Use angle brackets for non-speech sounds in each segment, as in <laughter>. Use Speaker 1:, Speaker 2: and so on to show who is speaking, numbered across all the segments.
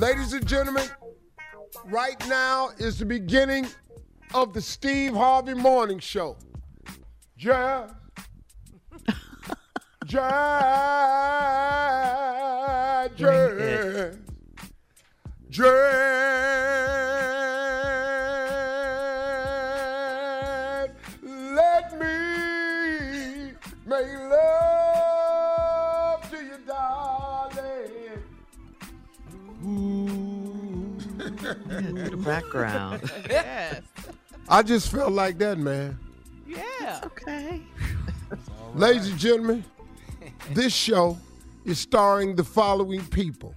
Speaker 1: Ladies and gentlemen, right now is the beginning of the Steve Harvey Morning Show. Jazz. Jazz. <laughs> Jazz. Jazz. Let me make love
Speaker 2: background. <laughs>
Speaker 3: Yes.
Speaker 1: I just felt like that, man.
Speaker 3: Yeah.
Speaker 2: okay. <laughs>
Speaker 1: Ladies and gentlemen, this show is starring the following people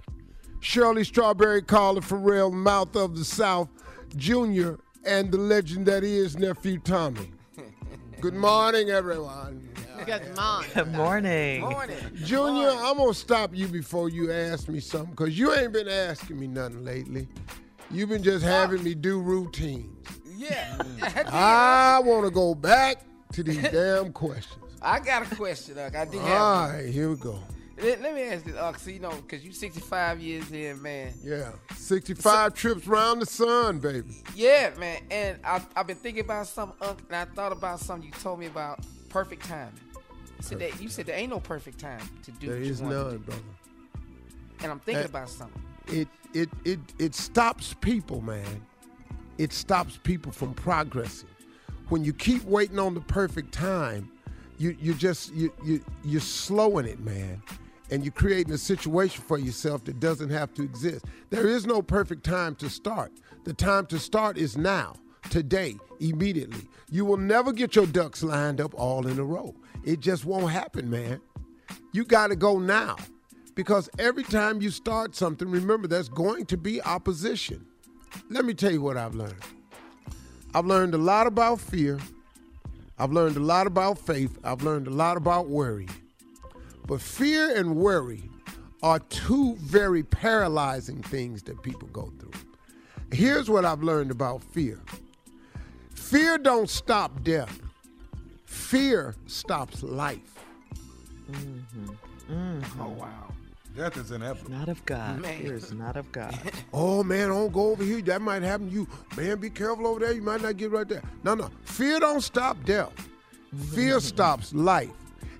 Speaker 1: Shirley Strawberry Carla Ferrell, Mouth of the South, Jr., and the legend that is Nephew Tommy. Good morning, everyone.
Speaker 3: Good morning.
Speaker 2: Good morning.
Speaker 3: Morning.
Speaker 1: Junior, I'm gonna stop you before you ask me something, because you ain't been asking me nothing lately. You've been just having me do routines.
Speaker 3: Yeah. <laughs>
Speaker 1: I wanna go back to these <laughs> damn questions.
Speaker 3: I got a question, Doc. I did
Speaker 1: All
Speaker 3: have.
Speaker 1: right, here we go.
Speaker 3: Let, let me ask this, Doc. So, you know, because you're 65 years in, man.
Speaker 1: Yeah, 65 trips round the sun, baby.
Speaker 3: Yeah, man. And I, I've been thinking about something, Unc, and I thought about something you told me about perfect timing. You said that you said there ain't no perfect time to do
Speaker 1: There
Speaker 3: what you want to
Speaker 1: none,
Speaker 3: do.
Speaker 1: brother.
Speaker 3: And I'm thinking about something.
Speaker 1: It it it it stops people, man. It stops people from progressing. When you keep waiting on the perfect time, you you just you you you're slowing it, man. And you're creating a situation for yourself that doesn't have to exist. There is no perfect time to start. The time to start is now, today, immediately. You will never get your ducks lined up all in a row. It just won't happen, man. You got to go now. Because every time you start something, remember there's going to be opposition. Let me tell you what I've learned. I've learned a lot about fear. I've learned a lot about faith. I've learned a lot about worry. But fear and worry are two very paralyzing things that people go through. Here's what I've learned about fear. Fear don't stop death. Fear stops life. Mm-hmm.
Speaker 3: Oh wow.
Speaker 4: Death is inevitable.
Speaker 2: Not of God.
Speaker 3: Man.
Speaker 2: Fear is not of God. <laughs>
Speaker 1: Oh man, don't go over here. That might happen to you. Man, be careful over there. You might not get right there. No, no. Fear don't stop death. Fear <laughs> stops life.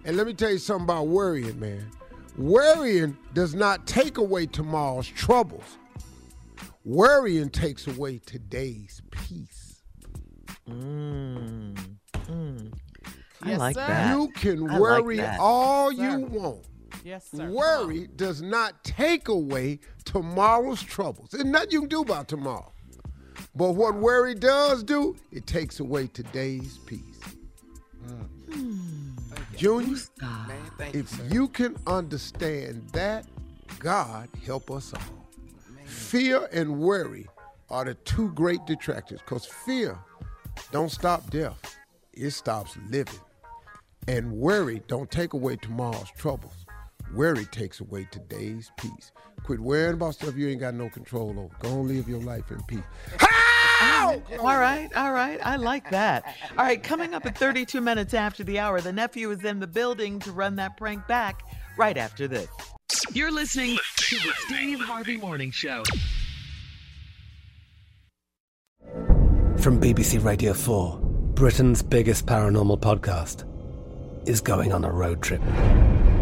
Speaker 1: And let me tell you something about worrying, man. Worrying does not take away tomorrow's troubles. Worrying takes away today's peace.
Speaker 2: Mm. Mm. I
Speaker 5: Yes,
Speaker 2: like
Speaker 5: sir.
Speaker 2: that.
Speaker 1: You can
Speaker 2: I
Speaker 1: worry
Speaker 2: that.
Speaker 1: all
Speaker 5: Sir.
Speaker 1: you want.
Speaker 5: Yes, sir.
Speaker 1: Worry does not take away tomorrow's troubles. There's nothing you can do about tomorrow. But what worry does do, it takes away today's peace. Mm. Junior,
Speaker 3: Man, thank you,
Speaker 1: if you can understand that, God help us all. Fear and worry are the two great detractors because fear don't stop death, it stops living. And worry don't take away tomorrow's troubles. Worry takes away today's peace. Quit worrying about stuff you ain't got no control over. Go and live your life in peace. How?
Speaker 2: All right, all right. I like that. All right, coming up at 32 minutes after the hour, the nephew is in the building to run that prank back right after this.
Speaker 6: You're listening to the Steve Harvey Morning Show.
Speaker 7: From BBC Radio 4, Britain's biggest paranormal podcast is going on a road trip.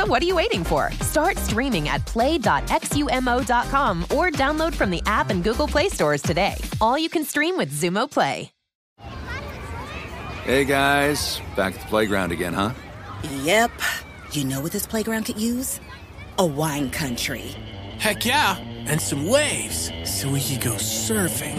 Speaker 8: So what are you waiting for? Start streaming at play.xumo.com or download from the app and Google Play stores today. All you can stream with Xumo Play.
Speaker 9: Hey guys, back at the playground again, huh?
Speaker 10: Yep. You know what this playground could use? A wine country.
Speaker 11: Heck yeah, and some waves so we could go surfing.